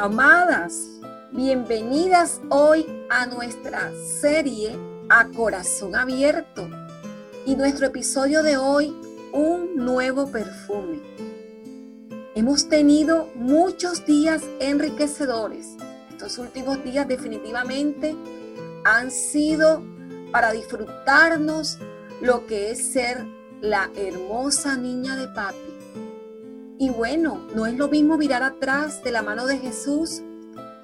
Amadas, bienvenidas hoy a nuestra serie A Corazón Abierto y nuestro episodio de hoy, Un nuevo perfume. Hemos tenido muchos días enriquecedores. Estos últimos días definitivamente han sido para disfrutarnos lo que es ser la hermosa niña de papi y bueno, no es lo mismo mirar atrás de la mano de Jesús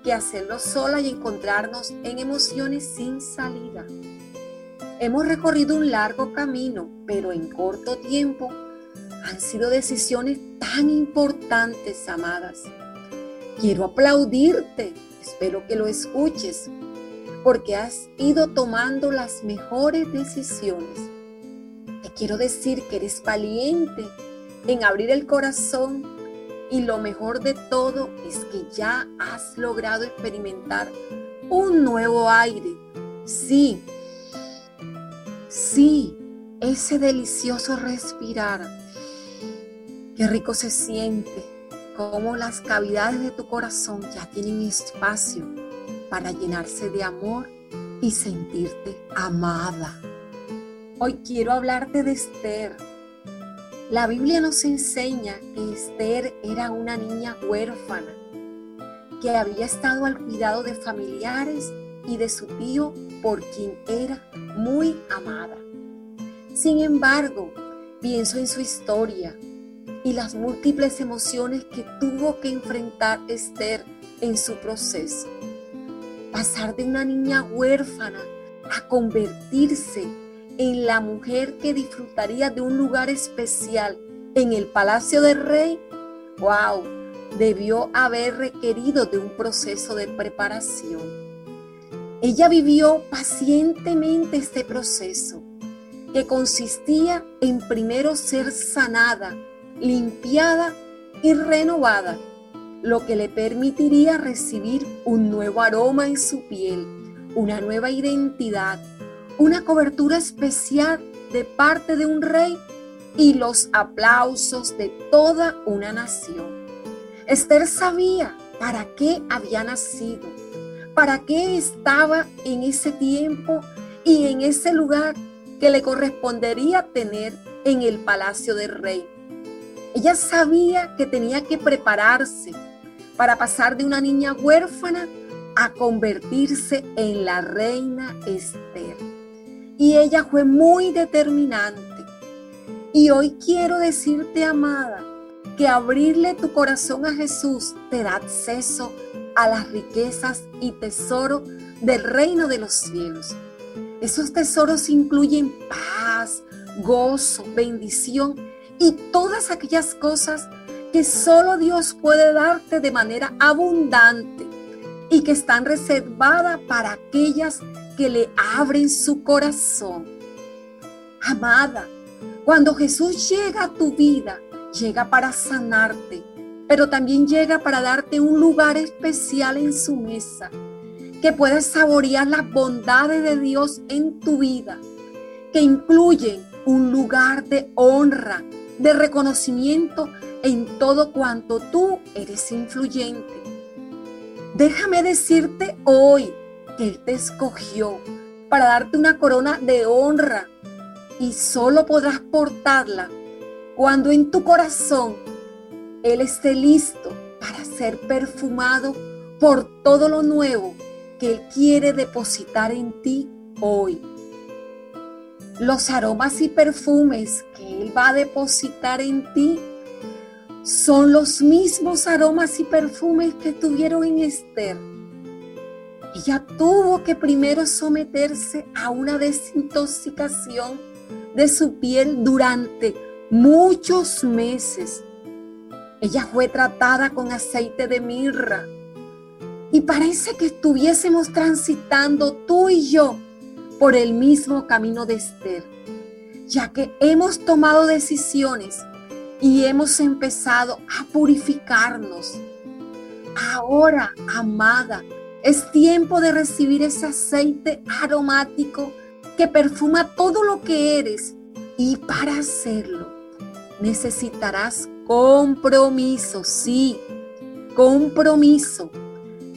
que hacerlo sola y encontrarnos en emociones sin salida. Hemos recorrido un largo camino, pero en corto tiempo han sido decisiones tan importantes, amadas. Quiero aplaudirte, espero que lo escuches, porque has ido tomando las mejores decisiones. Te quiero decir que eres valiente en abrir el corazón y lo mejor de todo es que ya has logrado experimentar un nuevo aire. Sí, sí, ese delicioso respirar. Qué rico se siente, como las cavidades de tu corazón ya tienen espacio para llenarse de amor y sentirte amada. Hoy quiero hablarte de Esther la Biblia nos enseña que Esther era una niña huérfana que había estado al cuidado de familiares y de su tío por quien era muy amada. Sin embargo, pienso en su historia y las múltiples emociones que tuvo que enfrentar Esther en su proceso. Pasar de una niña huérfana a convertirse en la mujer que disfrutaría de un lugar especial en el palacio del rey, wow, debió haber requerido de un proceso de preparación. Ella vivió pacientemente este proceso, que consistía en primero ser sanada, limpiada y renovada, lo que le permitiría recibir un nuevo aroma en su piel, una nueva identidad, una cobertura especial de parte de un rey y los aplausos de toda una nación. Esther sabía para qué había nacido, para qué estaba en ese tiempo y en ese lugar que le correspondería tener en el palacio del rey. Ella sabía que tenía que prepararse para pasar de una niña huérfana a convertirse en la reina Esther y ella fue muy determinante. Y hoy quiero decirte, amada, que abrirle tu corazón a Jesús te da acceso a las riquezas y tesoros del reino de los cielos. Esos tesoros incluyen paz, gozo, bendición y todas aquellas cosas que solo Dios puede darte de manera abundante y que están reservadas para aquellas que le abren su corazón. Amada, cuando Jesús llega a tu vida, llega para sanarte, pero también llega para darte un lugar especial en su mesa, que puedas saborear las bondades de Dios en tu vida, que incluyen un lugar de honra, de reconocimiento en todo cuanto tú eres influyente. Déjame decirte hoy Él te escogió para darte una corona de honra y solo podrás portarla cuando en tu corazón Él esté listo para ser perfumado por todo lo nuevo que Él quiere depositar en ti hoy. Los aromas y perfumes que Él va a depositar en ti son los mismos aromas y perfumes que tuvieron en Esther ella tuvo que primero someterse a una desintoxicación de su piel durante muchos meses. Ella fue tratada con aceite de mirra. Y parece que estuviésemos transitando tú y yo por el mismo camino de Esther, ya que hemos tomado decisiones y hemos empezado a purificarnos. Ahora, amada, es tiempo de recibir ese aceite aromático que perfuma todo lo que eres. Y para hacerlo necesitarás compromiso, sí, compromiso.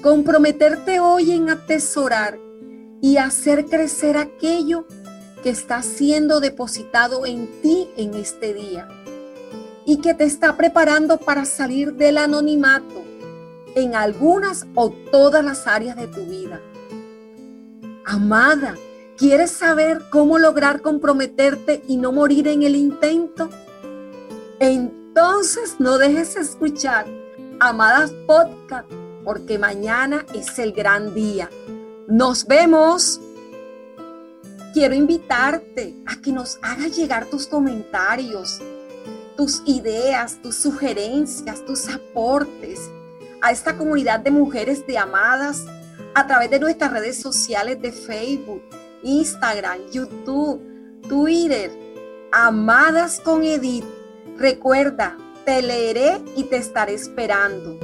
Comprometerte hoy en atesorar y hacer crecer aquello que está siendo depositado en ti en este día y que te está preparando para salir del anonimato en algunas o todas las áreas de tu vida. Amada, ¿quieres saber cómo lograr comprometerte y no morir en el intento? Entonces no dejes escuchar Amadas Podcast porque mañana es el gran día. Nos vemos. Quiero invitarte a que nos hagas llegar tus comentarios, tus ideas, tus sugerencias, tus aportes a esta comunidad de mujeres de amadas a través de nuestras redes sociales de Facebook, Instagram, YouTube, Twitter, Amadas con Edith. Recuerda, te leeré y te estaré esperando.